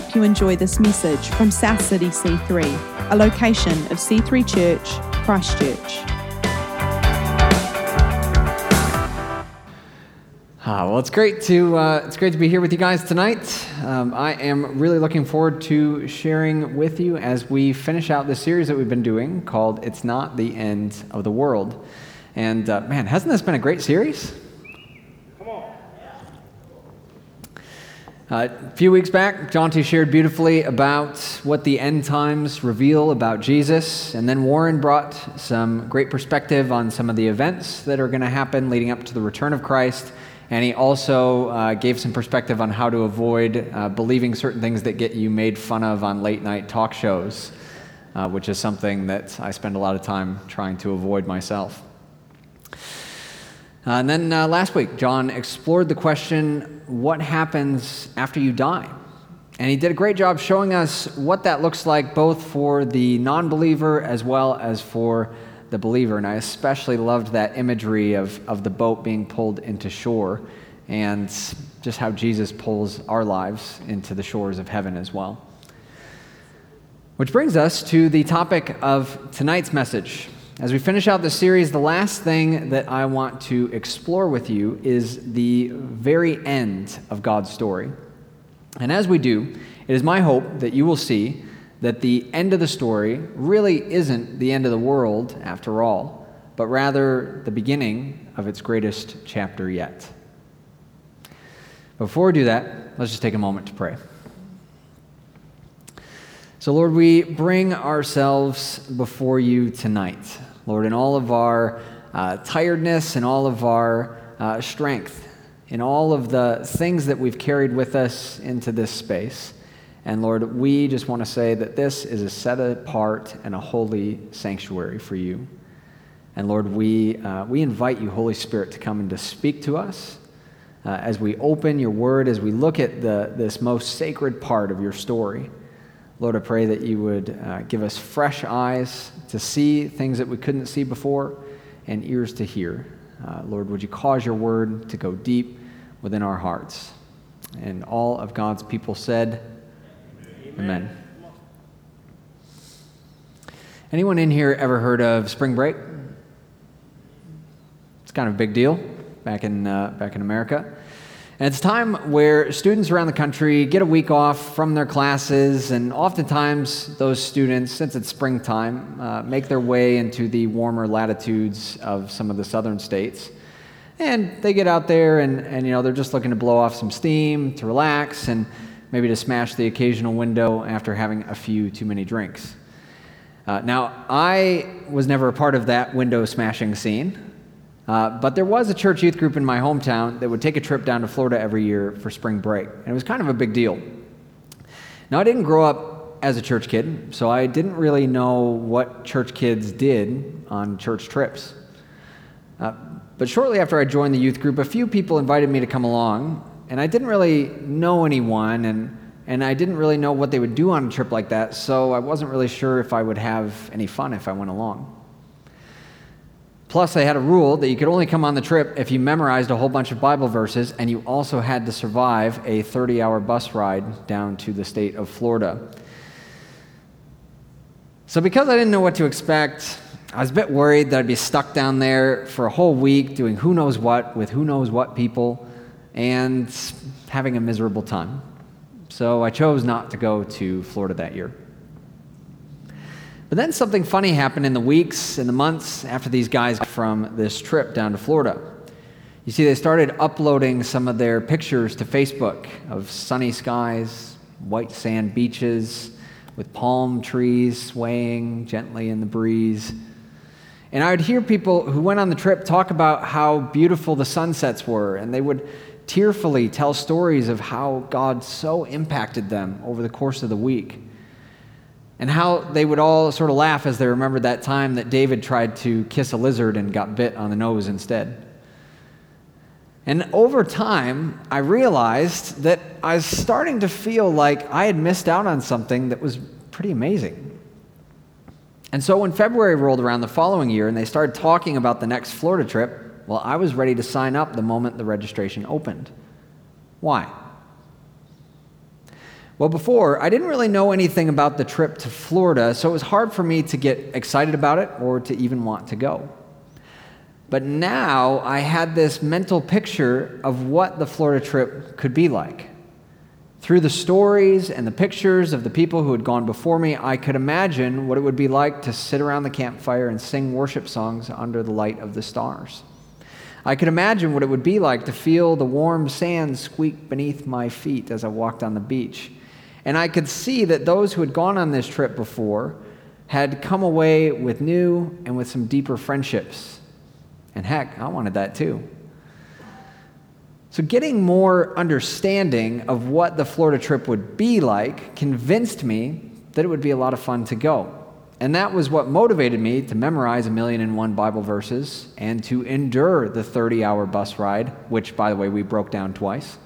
hope you enjoy this message from South City C3, a location of C3 Church, Christchurch. Ah, well, it's great to uh, it's great to be here with you guys tonight. Um, I am really looking forward to sharing with you as we finish out the series that we've been doing called "It's Not the End of the World." And uh, man, hasn't this been a great series? Uh, a few weeks back, Jonty shared beautifully about what the end times reveal about Jesus, and then Warren brought some great perspective on some of the events that are going to happen leading up to the return of Christ. And he also uh, gave some perspective on how to avoid uh, believing certain things that get you made fun of on late night talk shows, uh, which is something that I spend a lot of time trying to avoid myself. Uh, and then uh, last week, John explored the question what happens after you die? And he did a great job showing us what that looks like both for the non believer as well as for the believer. And I especially loved that imagery of, of the boat being pulled into shore and just how Jesus pulls our lives into the shores of heaven as well. Which brings us to the topic of tonight's message. As we finish out the series, the last thing that I want to explore with you is the very end of God's story. And as we do, it is my hope that you will see that the end of the story really isn't the end of the world after all, but rather the beginning of its greatest chapter yet. Before we do that, let's just take a moment to pray. So, Lord, we bring ourselves before you tonight. Lord, in all of our uh, tiredness and all of our uh, strength, in all of the things that we've carried with us into this space. And Lord, we just want to say that this is a set apart and a holy sanctuary for you. And Lord, we, uh, we invite you, Holy Spirit, to come and to speak to us uh, as we open your word, as we look at the, this most sacred part of your story. Lord, I pray that you would uh, give us fresh eyes to see things that we couldn't see before and ears to hear. Uh, Lord, would you cause your word to go deep within our hearts? And all of God's people said, Amen. Amen. Anyone in here ever heard of spring break? It's kind of a big deal back in, uh, back in America. And it's a time where students around the country get a week off from their classes, and oftentimes those students, since it's springtime, uh, make their way into the warmer latitudes of some of the southern states. And they get out there and, and you know, they're just looking to blow off some steam, to relax, and maybe to smash the occasional window after having a few too many drinks. Uh, now, I was never a part of that window smashing scene. Uh, but there was a church youth group in my hometown that would take a trip down to Florida every year for spring break. And it was kind of a big deal. Now, I didn't grow up as a church kid, so I didn't really know what church kids did on church trips. Uh, but shortly after I joined the youth group, a few people invited me to come along, and I didn't really know anyone, and, and I didn't really know what they would do on a trip like that, so I wasn't really sure if I would have any fun if I went along. Plus, they had a rule that you could only come on the trip if you memorized a whole bunch of Bible verses, and you also had to survive a 30 hour bus ride down to the state of Florida. So, because I didn't know what to expect, I was a bit worried that I'd be stuck down there for a whole week doing who knows what with who knows what people and having a miserable time. So, I chose not to go to Florida that year. But then something funny happened in the weeks and the months after these guys from this trip down to Florida. You see, they started uploading some of their pictures to Facebook of sunny skies, white sand beaches, with palm trees swaying gently in the breeze. And I would hear people who went on the trip talk about how beautiful the sunsets were, and they would tearfully tell stories of how God so impacted them over the course of the week and how they would all sort of laugh as they remembered that time that David tried to kiss a lizard and got bit on the nose instead. And over time, I realized that I was starting to feel like I had missed out on something that was pretty amazing. And so when February rolled around the following year and they started talking about the next Florida trip, well, I was ready to sign up the moment the registration opened. Why? Well, before, I didn't really know anything about the trip to Florida, so it was hard for me to get excited about it or to even want to go. But now I had this mental picture of what the Florida trip could be like. Through the stories and the pictures of the people who had gone before me, I could imagine what it would be like to sit around the campfire and sing worship songs under the light of the stars. I could imagine what it would be like to feel the warm sand squeak beneath my feet as I walked on the beach. And I could see that those who had gone on this trip before had come away with new and with some deeper friendships. And heck, I wanted that too. So, getting more understanding of what the Florida trip would be like convinced me that it would be a lot of fun to go. And that was what motivated me to memorize a million and one Bible verses and to endure the 30 hour bus ride, which, by the way, we broke down twice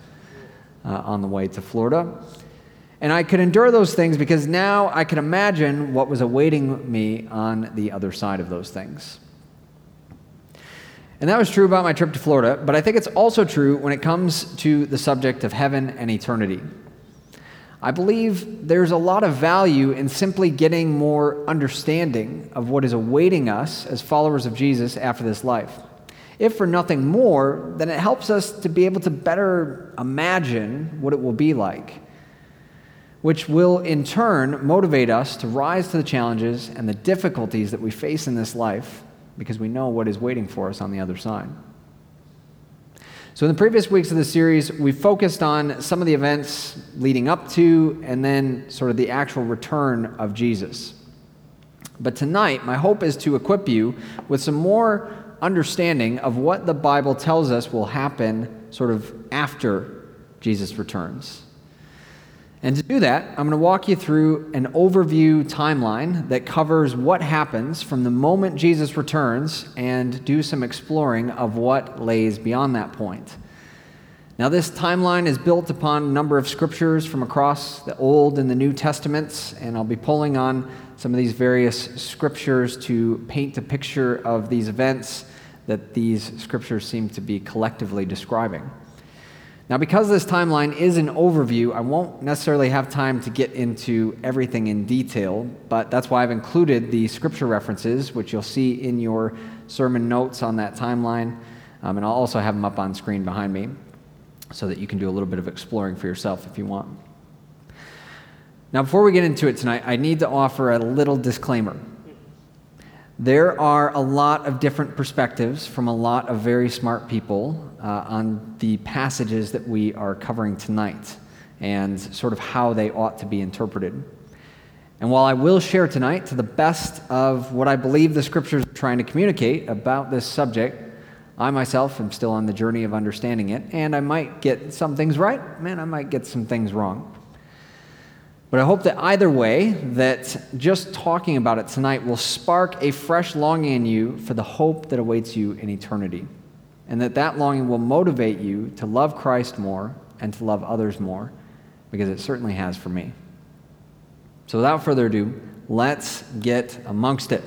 uh, on the way to Florida. And I could endure those things because now I could imagine what was awaiting me on the other side of those things. And that was true about my trip to Florida, but I think it's also true when it comes to the subject of heaven and eternity. I believe there's a lot of value in simply getting more understanding of what is awaiting us as followers of Jesus after this life. If for nothing more, then it helps us to be able to better imagine what it will be like, which will in turn motivate us to rise to the challenges and the difficulties that we face in this life because we know what is waiting for us on the other side. So, in the previous weeks of the series, we focused on some of the events leading up to and then sort of the actual return of Jesus. But tonight, my hope is to equip you with some more understanding of what the Bible tells us will happen sort of after Jesus returns. And to do that, I'm going to walk you through an overview timeline that covers what happens from the moment Jesus returns and do some exploring of what lays beyond that point. Now, this timeline is built upon a number of scriptures from across the Old and the New Testaments, and I'll be pulling on some of these various scriptures to paint a picture of these events that these scriptures seem to be collectively describing. Now, because this timeline is an overview, I won't necessarily have time to get into everything in detail, but that's why I've included the scripture references, which you'll see in your sermon notes on that timeline. Um, and I'll also have them up on screen behind me so that you can do a little bit of exploring for yourself if you want. Now, before we get into it tonight, I need to offer a little disclaimer. There are a lot of different perspectives from a lot of very smart people uh, on the passages that we are covering tonight and sort of how they ought to be interpreted. And while I will share tonight to the best of what I believe the scriptures are trying to communicate about this subject, I myself am still on the journey of understanding it, and I might get some things right, man, I might get some things wrong. But I hope that either way, that just talking about it tonight will spark a fresh longing in you for the hope that awaits you in eternity. And that that longing will motivate you to love Christ more and to love others more, because it certainly has for me. So without further ado, let's get amongst it.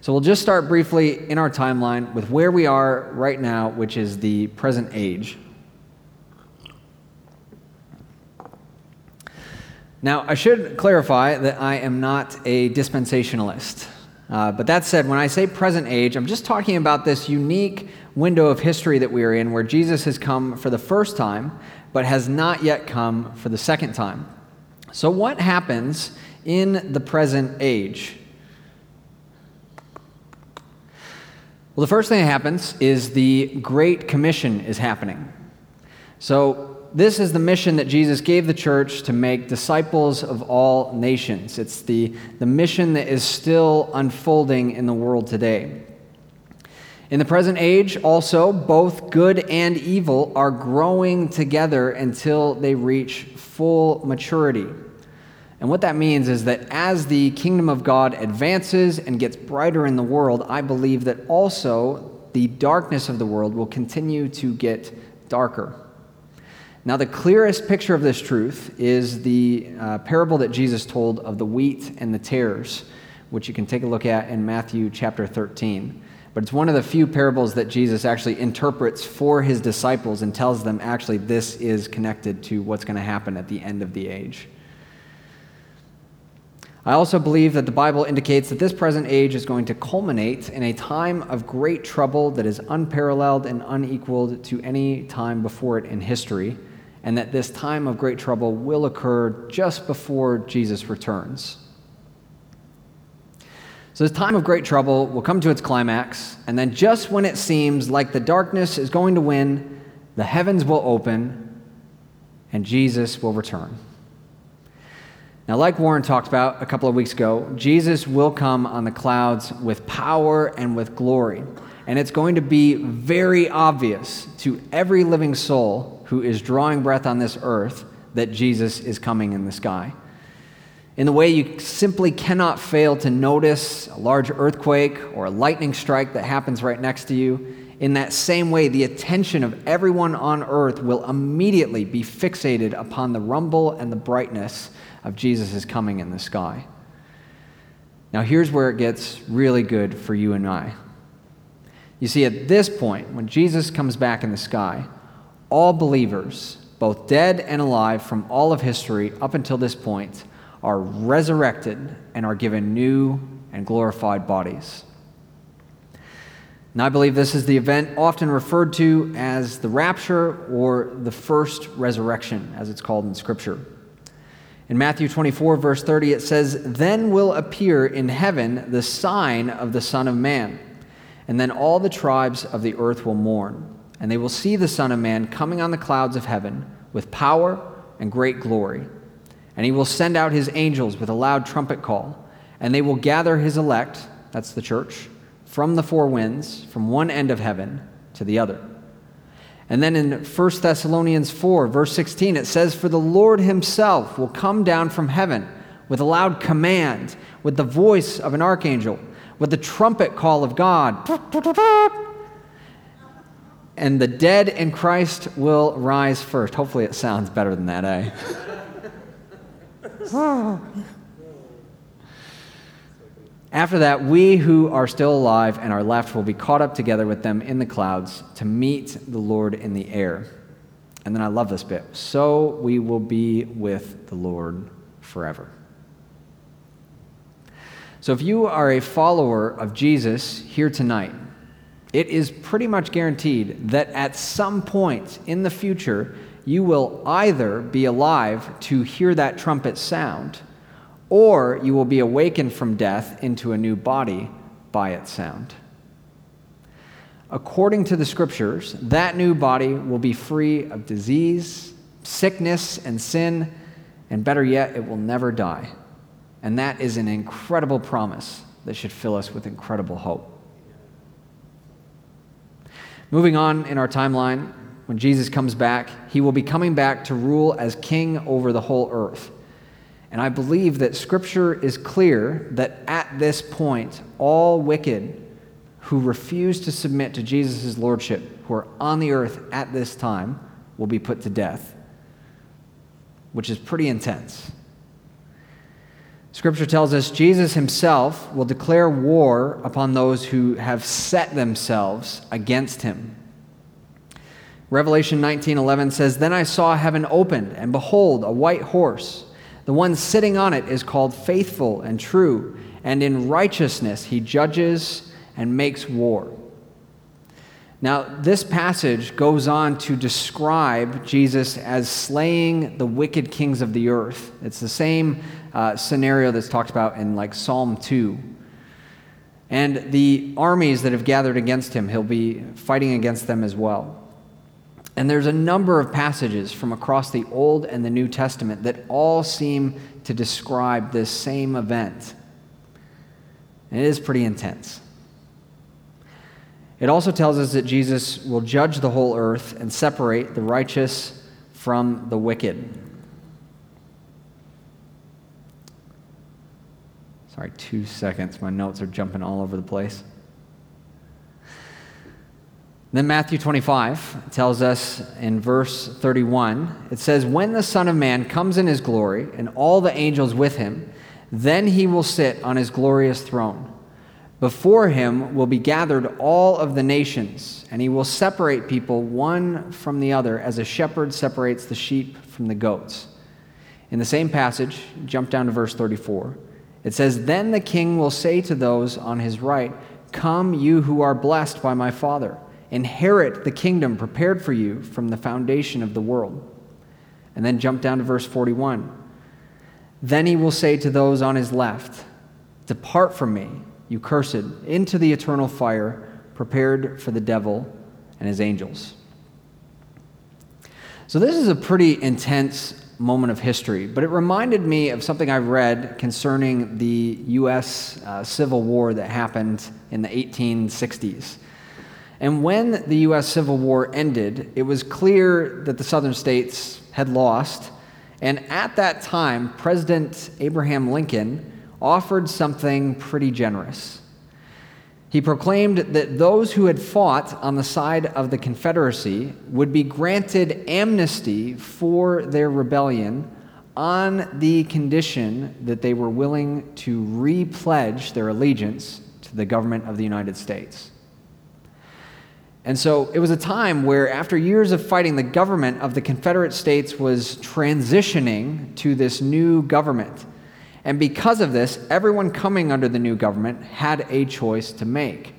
So we'll just start briefly in our timeline with where we are right now, which is the present age. Now, I should clarify that I am not a dispensationalist. Uh, but that said, when I say present age, I'm just talking about this unique window of history that we are in where Jesus has come for the first time, but has not yet come for the second time. So, what happens in the present age? Well, the first thing that happens is the Great Commission is happening. So, this is the mission that Jesus gave the church to make disciples of all nations. It's the, the mission that is still unfolding in the world today. In the present age, also, both good and evil are growing together until they reach full maturity. And what that means is that as the kingdom of God advances and gets brighter in the world, I believe that also the darkness of the world will continue to get darker. Now, the clearest picture of this truth is the uh, parable that Jesus told of the wheat and the tares, which you can take a look at in Matthew chapter 13. But it's one of the few parables that Jesus actually interprets for his disciples and tells them actually this is connected to what's going to happen at the end of the age. I also believe that the Bible indicates that this present age is going to culminate in a time of great trouble that is unparalleled and unequaled to any time before it in history, and that this time of great trouble will occur just before Jesus returns. So, this time of great trouble will come to its climax, and then just when it seems like the darkness is going to win, the heavens will open and Jesus will return. Now, like Warren talked about a couple of weeks ago, Jesus will come on the clouds with power and with glory. And it's going to be very obvious to every living soul who is drawing breath on this earth that Jesus is coming in the sky. In the way you simply cannot fail to notice a large earthquake or a lightning strike that happens right next to you, in that same way, the attention of everyone on earth will immediately be fixated upon the rumble and the brightness of Jesus' coming in the sky. Now, here's where it gets really good for you and I. You see, at this point, when Jesus comes back in the sky, all believers, both dead and alive from all of history up until this point, are resurrected and are given new and glorified bodies. And I believe this is the event often referred to as the rapture or the first resurrection, as it's called in Scripture. In Matthew 24, verse 30, it says, Then will appear in heaven the sign of the Son of Man, and then all the tribes of the earth will mourn, and they will see the Son of Man coming on the clouds of heaven with power and great glory. And he will send out his angels with a loud trumpet call, and they will gather his elect, that's the church, from the four winds, from one end of heaven to the other. And then in 1 Thessalonians 4, verse 16, it says, For the Lord himself will come down from heaven with a loud command, with the voice of an archangel, with the trumpet call of God. And the dead in Christ will rise first. Hopefully, it sounds better than that, eh? After that, we who are still alive and are left will be caught up together with them in the clouds to meet the Lord in the air. And then I love this bit. So we will be with the Lord forever. So if you are a follower of Jesus here tonight, it is pretty much guaranteed that at some point in the future, you will either be alive to hear that trumpet sound or you will be awakened from death into a new body by its sound. According to the scriptures, that new body will be free of disease, sickness, and sin, and better yet, it will never die. And that is an incredible promise that should fill us with incredible hope. Moving on in our timeline, when Jesus comes back, he will be coming back to rule as king over the whole earth. And I believe that Scripture is clear that at this point, all wicked who refuse to submit to Jesus' lordship, who are on the earth at this time, will be put to death, which is pretty intense. Scripture tells us Jesus himself will declare war upon those who have set themselves against him. Revelation 19:11 says, "Then I saw heaven opened, and behold, a white horse." The one sitting on it is called faithful and true, and in righteousness he judges and makes war. Now, this passage goes on to describe Jesus as slaying the wicked kings of the earth. It's the same uh, scenario that's talked about in like Psalm 2. And the armies that have gathered against him, he'll be fighting against them as well. And there's a number of passages from across the Old and the New Testament that all seem to describe this same event. And it is pretty intense. It also tells us that Jesus will judge the whole earth and separate the righteous from the wicked. Sorry, two seconds. My notes are jumping all over the place. Then Matthew 25 tells us in verse 31, it says, When the Son of Man comes in his glory and all the angels with him, then he will sit on his glorious throne. Before him will be gathered all of the nations, and he will separate people one from the other as a shepherd separates the sheep from the goats. In the same passage, jump down to verse 34. It says, Then the king will say to those on his right, Come, you who are blessed by my Father, inherit the kingdom prepared for you from the foundation of the world. And then jump down to verse 41. Then he will say to those on his left, Depart from me you cursed, into the eternal fire prepared for the devil and his angels. So, this is a pretty intense moment of history, but it reminded me of something I read concerning the U.S. Uh, Civil War that happened in the 1860s. And when the U.S. Civil War ended, it was clear that the southern states had lost. And at that time, President Abraham Lincoln offered something pretty generous. He proclaimed that those who had fought on the side of the Confederacy would be granted amnesty for their rebellion on the condition that they were willing to repledge their allegiance to the government of the United States. And so it was a time where, after years of fighting, the government of the Confederate States was transitioning to this new government. And because of this, everyone coming under the new government had a choice to make.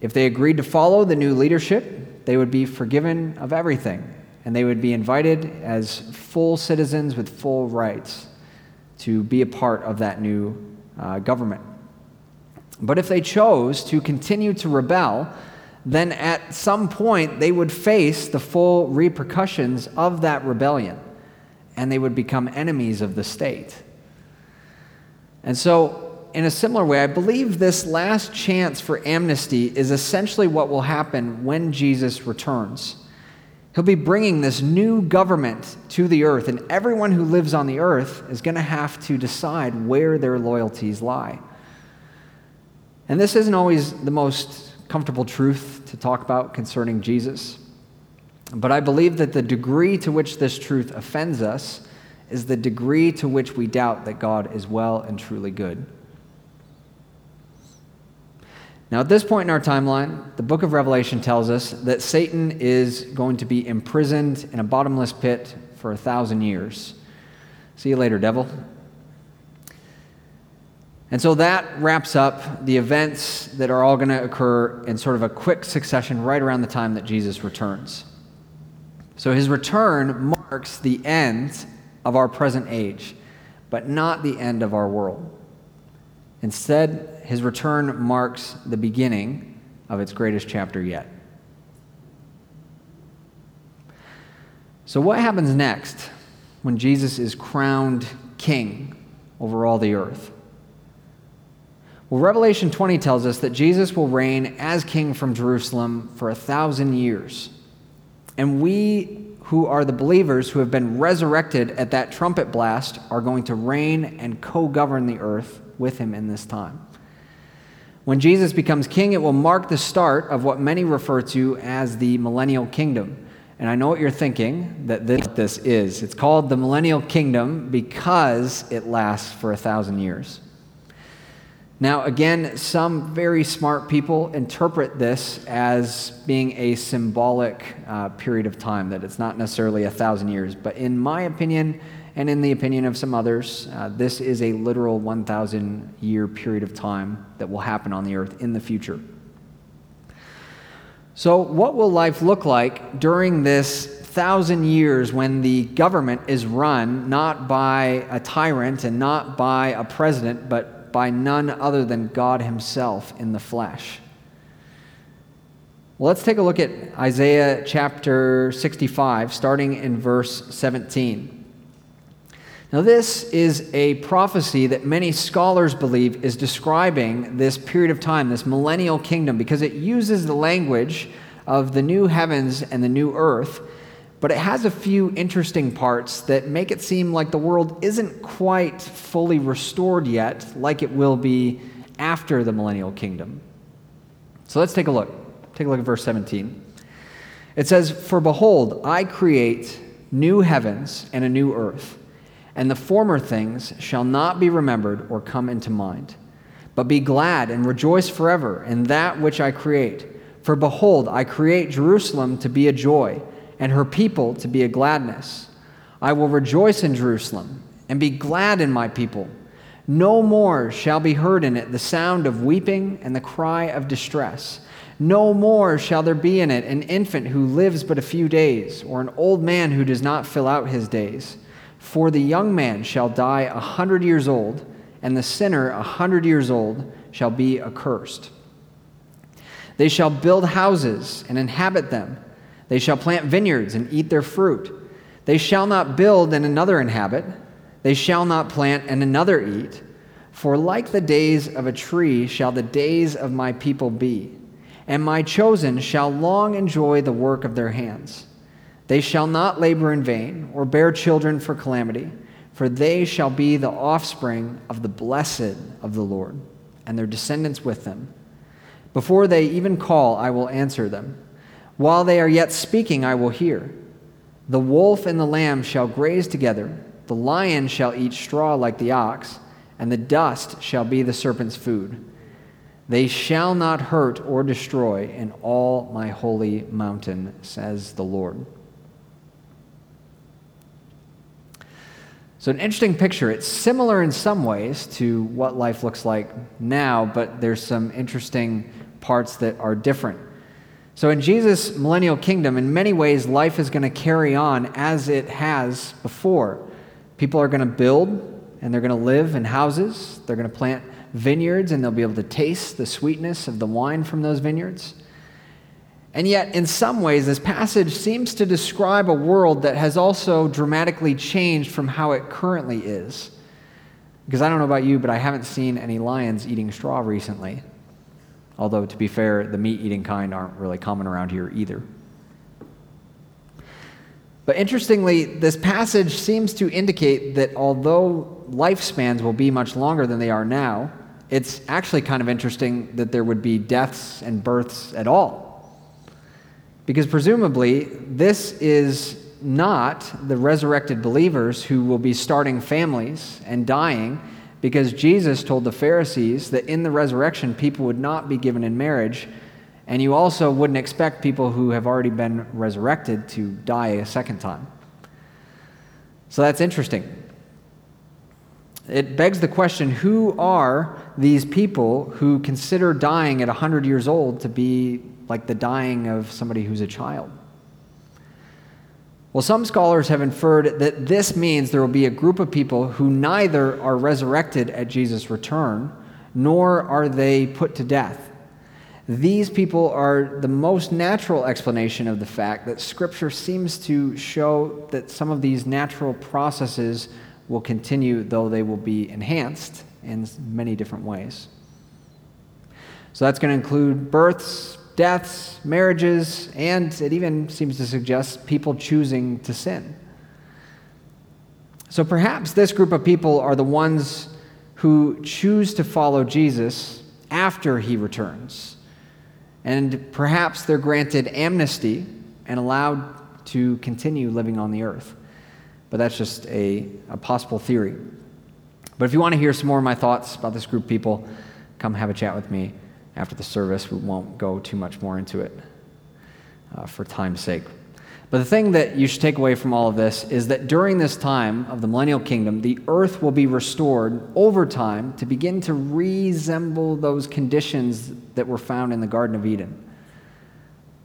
If they agreed to follow the new leadership, they would be forgiven of everything, and they would be invited as full citizens with full rights to be a part of that new uh, government. But if they chose to continue to rebel, then at some point they would face the full repercussions of that rebellion, and they would become enemies of the state. And so, in a similar way, I believe this last chance for amnesty is essentially what will happen when Jesus returns. He'll be bringing this new government to the earth, and everyone who lives on the earth is going to have to decide where their loyalties lie. And this isn't always the most comfortable truth to talk about concerning Jesus. But I believe that the degree to which this truth offends us is the degree to which we doubt that God is well and truly good. Now, at this point in our timeline, the book of Revelation tells us that Satan is going to be imprisoned in a bottomless pit for a thousand years. See you later, devil. And so that wraps up the events that are all going to occur in sort of a quick succession right around the time that Jesus returns. So his return marks the end of our present age, but not the end of our world. Instead, his return marks the beginning of its greatest chapter yet. So, what happens next when Jesus is crowned king over all the earth? Well, Revelation 20 tells us that Jesus will reign as king from Jerusalem for a thousand years. And we who are the believers who have been resurrected at that trumpet blast are going to reign and co govern the earth with him in this time. When Jesus becomes king, it will mark the start of what many refer to as the millennial kingdom. And I know what you're thinking that this, this is. It's called the millennial kingdom because it lasts for a thousand years. Now, again, some very smart people interpret this as being a symbolic uh, period of time, that it's not necessarily a thousand years. But in my opinion, and in the opinion of some others, uh, this is a literal 1,000 year period of time that will happen on the earth in the future. So, what will life look like during this thousand years when the government is run not by a tyrant and not by a president, but by none other than God Himself in the flesh. Well, let's take a look at Isaiah chapter 65, starting in verse 17. Now, this is a prophecy that many scholars believe is describing this period of time, this millennial kingdom, because it uses the language of the new heavens and the new earth but it has a few interesting parts that make it seem like the world isn't quite fully restored yet, like it will be after the millennial kingdom. So let's take a look. Take a look at verse 17. It says, For behold, I create new heavens and a new earth, and the former things shall not be remembered or come into mind. But be glad and rejoice forever in that which I create. For behold, I create Jerusalem to be a joy, and her people to be a gladness. I will rejoice in Jerusalem and be glad in my people. No more shall be heard in it the sound of weeping and the cry of distress. No more shall there be in it an infant who lives but a few days, or an old man who does not fill out his days. For the young man shall die a hundred years old and the sinner, a hundred years old, shall be accursed. They shall build houses and inhabit them. They shall plant vineyards and eat their fruit. They shall not build and another inhabit. They shall not plant and another eat. For like the days of a tree shall the days of my people be, and my chosen shall long enjoy the work of their hands. They shall not labor in vain or bear children for calamity for they shall be the offspring of the blessed of the Lord, and their descendants with them. Before they even call, I will answer them. While they are yet speaking, I will hear. The wolf and the lamb shall graze together, the lion shall eat straw like the ox, and the dust shall be the serpent's food. They shall not hurt or destroy in all my holy mountain, says the Lord. So, an interesting picture. It's similar in some ways to what life looks like now, but there's some interesting parts that are different. So, in Jesus' millennial kingdom, in many ways, life is going to carry on as it has before. People are going to build and they're going to live in houses, they're going to plant vineyards, and they'll be able to taste the sweetness of the wine from those vineyards. And yet, in some ways, this passage seems to describe a world that has also dramatically changed from how it currently is. Because I don't know about you, but I haven't seen any lions eating straw recently. Although, to be fair, the meat eating kind aren't really common around here either. But interestingly, this passage seems to indicate that although lifespans will be much longer than they are now, it's actually kind of interesting that there would be deaths and births at all because presumably, this is not the resurrected believers who will be starting families and dying, because Jesus told the Pharisees that in the resurrection, people would not be given in marriage, and you also wouldn't expect people who have already been resurrected to die a second time. So that's interesting. It begs the question who are these people who consider dying at 100 years old to be like the dying of somebody who's a child. Well, some scholars have inferred that this means there will be a group of people who neither are resurrected at Jesus' return, nor are they put to death. These people are the most natural explanation of the fact that Scripture seems to show that some of these natural processes will continue, though they will be enhanced in many different ways. So that's going to include births, deaths, marriages, and it even seems to suggest people choosing to sin. So perhaps this group of people are the ones who choose to follow Jesus after he returns. And perhaps they're granted amnesty and allowed to continue living on the earth. But that's just a, a possible theory. But if you want to hear some more of my thoughts about this group of people, come have a chat with me after the service. We won't go too much more into it uh, for time's sake. But the thing that you should take away from all of this is that during this time of the millennial kingdom, the earth will be restored over time to begin to resemble those conditions that were found in the Garden of Eden.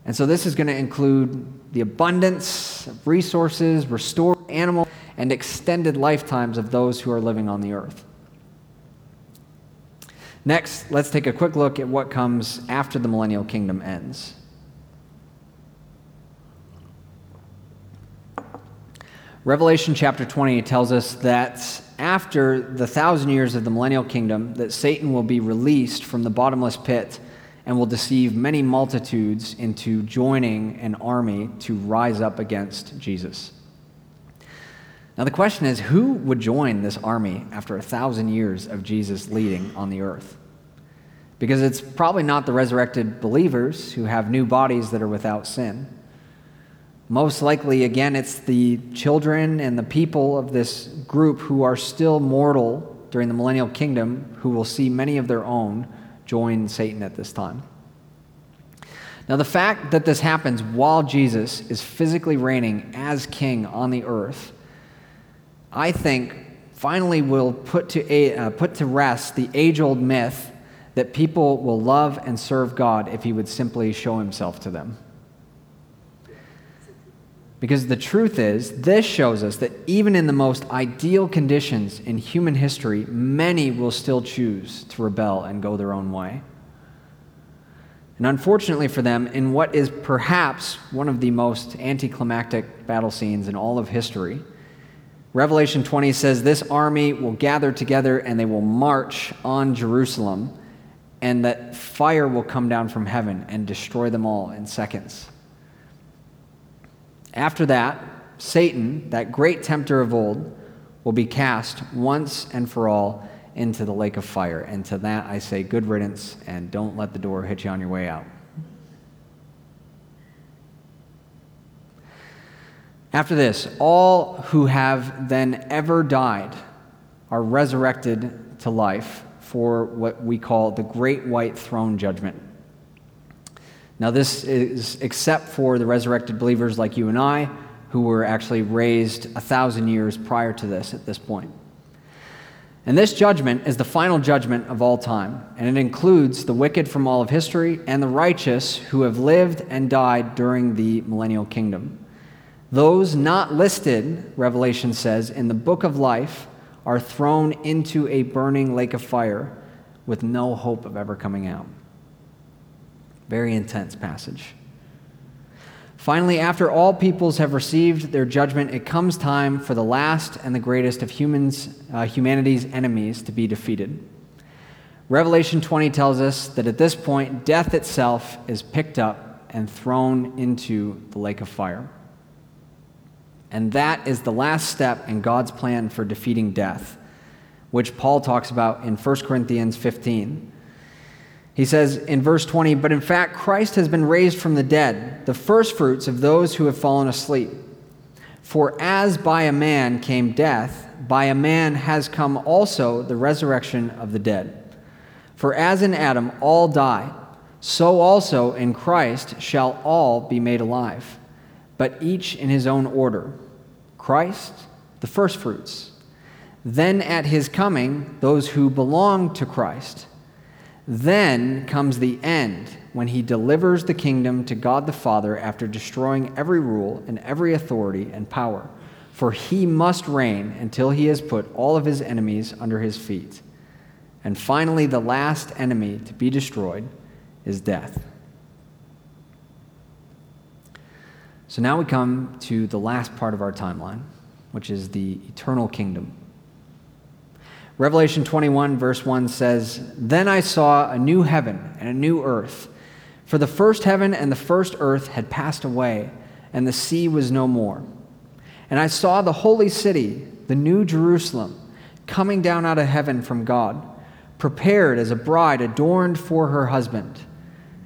And so this is going to include the abundance of resources, restored animals, and extended lifetimes of those who are living on the earth. Next, let's take a quick look at what comes after the millennial kingdom ends. Revelation chapter 20 tells us that after the thousand years of the millennial kingdom, that Satan will be released from the bottomless pit and will deceive many multitudes into joining an army to rise up against Jesus. Now, the question is who would join this army after a thousand years of Jesus leading on the earth? Because it's probably not the resurrected believers who have new bodies that are without sin. Most likely, again, it's the children and the people of this group who are still mortal during the millennial kingdom who will see many of their own join Satan at this time. Now, the fact that this happens while Jesus is physically reigning as king on the earth, I think finally will put to, a, uh, put to rest the age old myth that people will love and serve God if he would simply show himself to them. Because the truth is, this shows us that even in the most ideal conditions in human history, many will still choose to rebel and go their own way. And unfortunately for them, in what is perhaps one of the most anticlimactic battle scenes in all of history, Revelation 20 says this army will gather together and they will march on Jerusalem, and that fire will come down from heaven and destroy them all in seconds. After that, Satan, that great tempter of old, will be cast once and for all into the lake of fire. And to that I say, good riddance, and don't let the door hit you on your way out. After this, all who have then ever died are resurrected to life for what we call the Great White Throne Judgment. Now, this is except for the resurrected believers like you and I, who were actually raised a thousand years prior to this at this point. And this judgment is the final judgment of all time, and it includes the wicked from all of history and the righteous who have lived and died during the millennial kingdom. Those not listed, Revelation says, in the book of life are thrown into a burning lake of fire with no hope of ever coming out. Very intense passage. Finally, after all peoples have received their judgment, it comes time for the last and the greatest of humans, uh, humanity's enemies to be defeated. Revelation 20 tells us that at this point, death itself is picked up and thrown into the lake of fire. And that is the last step in God's plan for defeating death, which Paul talks about in 1 Corinthians 15. He says in verse 20, But in fact, Christ has been raised from the dead, the firstfruits of those who have fallen asleep. For as by a man came death, by a man has come also the resurrection of the dead. For as in Adam all die, so also in Christ shall all be made alive, but each in his own order. Christ, the firstfruits. Then at his coming, those who belong to Christ. Then comes the end when he delivers the kingdom to God the Father after destroying every rule and every authority and power. For he must reign until he has put all of his enemies under his feet. And finally, the last enemy to be destroyed is death. So now we come to the last part of our timeline, which is the eternal kingdom. Revelation 21, verse 1 says, Then I saw a new heaven and a new earth. For the first heaven and the first earth had passed away, and the sea was no more. And I saw the holy city, the new Jerusalem, coming down out of heaven from God, prepared as a bride adorned for her husband.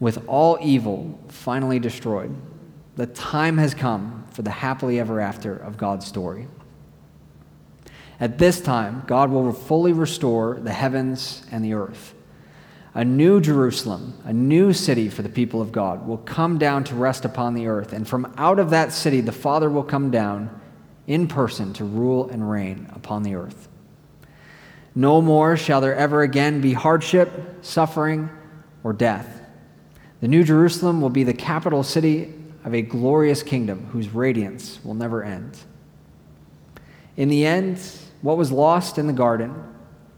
With all evil finally destroyed, the time has come for the happily ever after of God's story. At this time, God will fully restore the heavens and the earth. A new Jerusalem, a new city for the people of God, will come down to rest upon the earth. And from out of that city, the Father will come down in person to rule and reign upon the earth. No more shall there ever again be hardship, suffering, or death. The New Jerusalem will be the capital city of a glorious kingdom whose radiance will never end. In the end, what was lost in the garden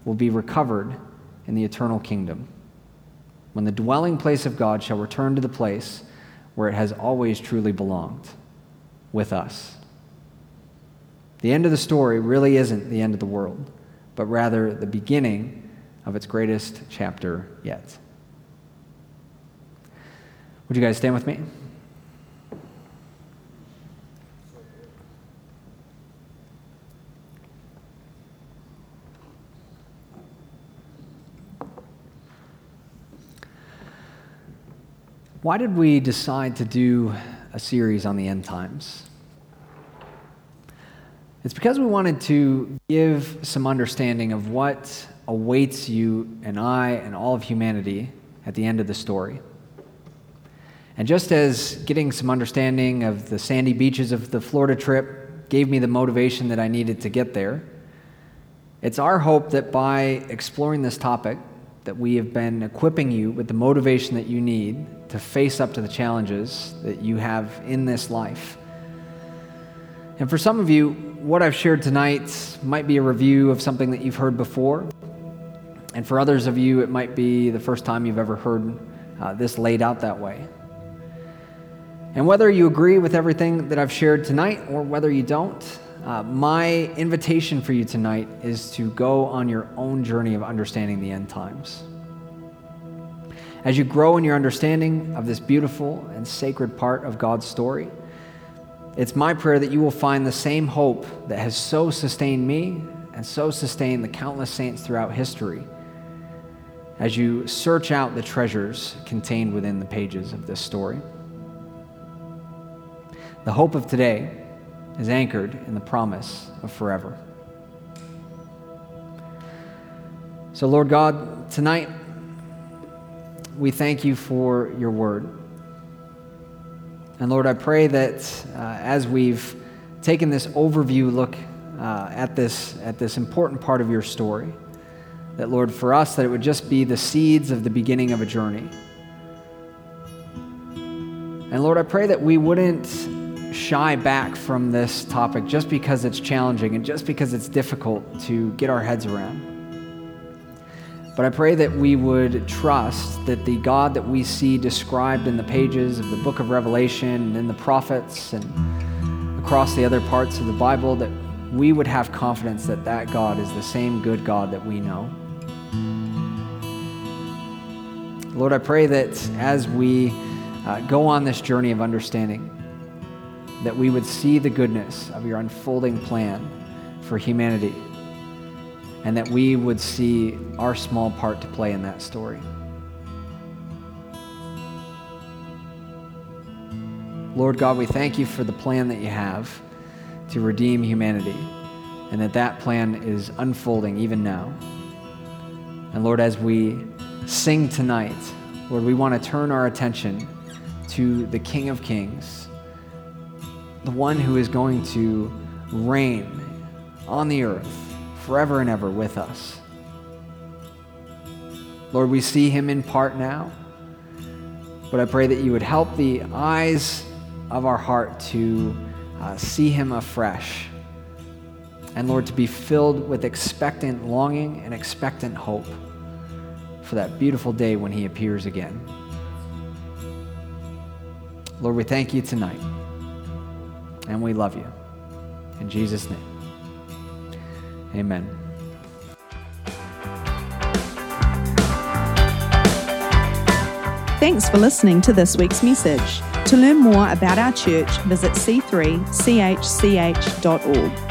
will be recovered in the eternal kingdom, when the dwelling place of God shall return to the place where it has always truly belonged with us. The end of the story really isn't the end of the world, but rather the beginning of its greatest chapter yet. Would you guys stand with me? Why did we decide to do a series on the end times? It's because we wanted to give some understanding of what awaits you and I and all of humanity at the end of the story. And just as getting some understanding of the sandy beaches of the Florida trip gave me the motivation that I needed to get there, it's our hope that by exploring this topic, that we have been equipping you with the motivation that you need to face up to the challenges that you have in this life. And for some of you, what I've shared tonight might be a review of something that you've heard before. And for others of you, it might be the first time you've ever heard uh, this laid out that way. And whether you agree with everything that I've shared tonight or whether you don't, uh, my invitation for you tonight is to go on your own journey of understanding the end times. As you grow in your understanding of this beautiful and sacred part of God's story, it's my prayer that you will find the same hope that has so sustained me and so sustained the countless saints throughout history as you search out the treasures contained within the pages of this story. The hope of today is anchored in the promise of forever. So, Lord God, tonight we thank you for your word. And Lord, I pray that uh, as we've taken this overview look uh, at, this, at this important part of your story, that Lord, for us, that it would just be the seeds of the beginning of a journey. And Lord, I pray that we wouldn't shy back from this topic just because it's challenging and just because it's difficult to get our heads around. But I pray that we would trust that the God that we see described in the pages of the book of Revelation and in the prophets and across the other parts of the Bible, that we would have confidence that that God is the same good God that we know. Lord, I pray that as we uh, go on this journey of understanding, that we would see the goodness of your unfolding plan for humanity, and that we would see our small part to play in that story. Lord God, we thank you for the plan that you have to redeem humanity, and that that plan is unfolding even now. And Lord, as we sing tonight, Lord, we want to turn our attention to the King of Kings the one who is going to reign on the earth forever and ever with us. Lord, we see him in part now, but I pray that you would help the eyes of our heart to uh, see him afresh. And Lord, to be filled with expectant longing and expectant hope for that beautiful day when he appears again. Lord, we thank you tonight and we love you. In Jesus' name, amen. Thanks for listening to this week's message. To learn more about our church, visit c3chch.org.